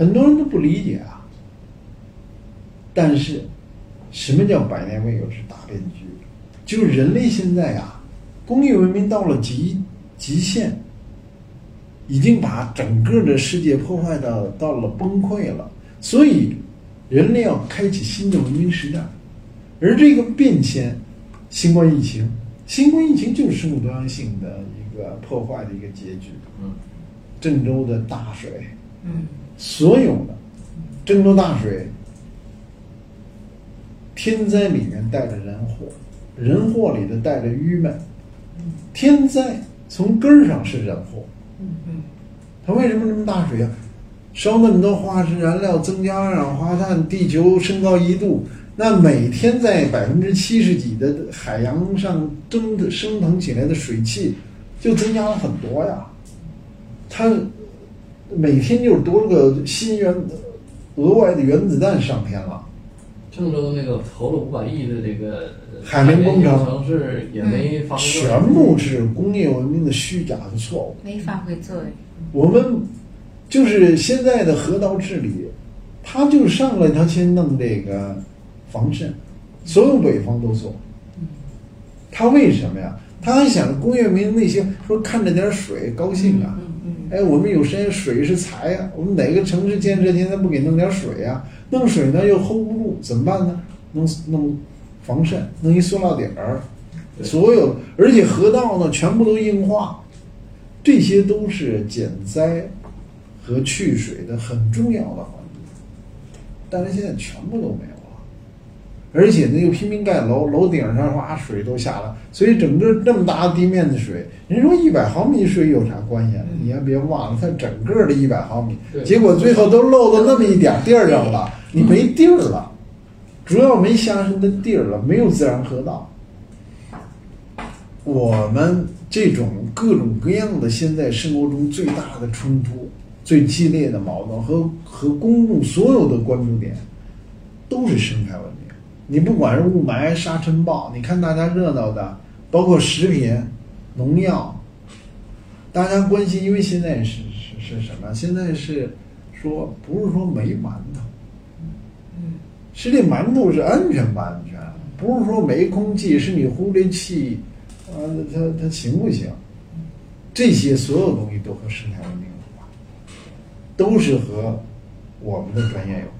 很多人都不理解啊。但是，什么叫百年未有之大变局？就是人类现在啊，工业文明到了极极限，已经把整个的世界破坏到到了崩溃了。所以，人类要开启新的文明时代。而这个变迁，新冠疫情，新冠疫情就是生物多样性的一个破坏的一个结局。嗯，郑州的大水，嗯所有的郑州大水，天灾里面带着人祸，人祸里头带着郁闷。天灾从根儿上是人祸，嗯它为什么这么大水啊？烧那么多化石燃料，增加二氧化碳，地球升高一度，那每天在百分之七十几的海洋上蒸的升腾起来的水汽，就增加了很多呀。它每天就是多了个新原额外的原子弹上天了。郑州那个投了五百亿的这个海绵工程城市也没全部是工业文明的虚假的错误。没发挥作用。我们就是现在的河道治理，他就上来他先弄这个防渗，所有北方都做。他为什么呀？他还想工业文明那些说看着点水高兴啊。嗯嗯哎，我们有山水是财呀、我们哪个城市建设现在不给弄点水呀、弄水呢又 hold 不住，怎么办呢？弄弄防渗，弄一塑料底儿，所有而且河道呢全部都硬化，这些都是减灾和去水的很重要的环节，但是现在全部都没有了，而且呢又拼命盖楼，楼顶上哗水都下来，所以整个这么大地面的水，人说一百毫米水有啥关系啊？你还别忘了，它整个的一百毫米，结果最后都漏到那么一点地儿上了，你没地儿了，主要没下深的地儿了，没有自然河道。我们这种各种各样的现在生活中最大的冲突、最激烈的矛盾和和公众所有的关注点，都是生态文明。你不管是雾霾、沙尘暴，你看大家热闹的，包括食品、农药，大家关心，因为现在是是是什么？现在是说不是说没馒头，是这馒头是安全不安全？不是说没空气，是你呼这气，啊，它它行不行？这些所有东西都和生态文明有关，都是和我们的专业有关。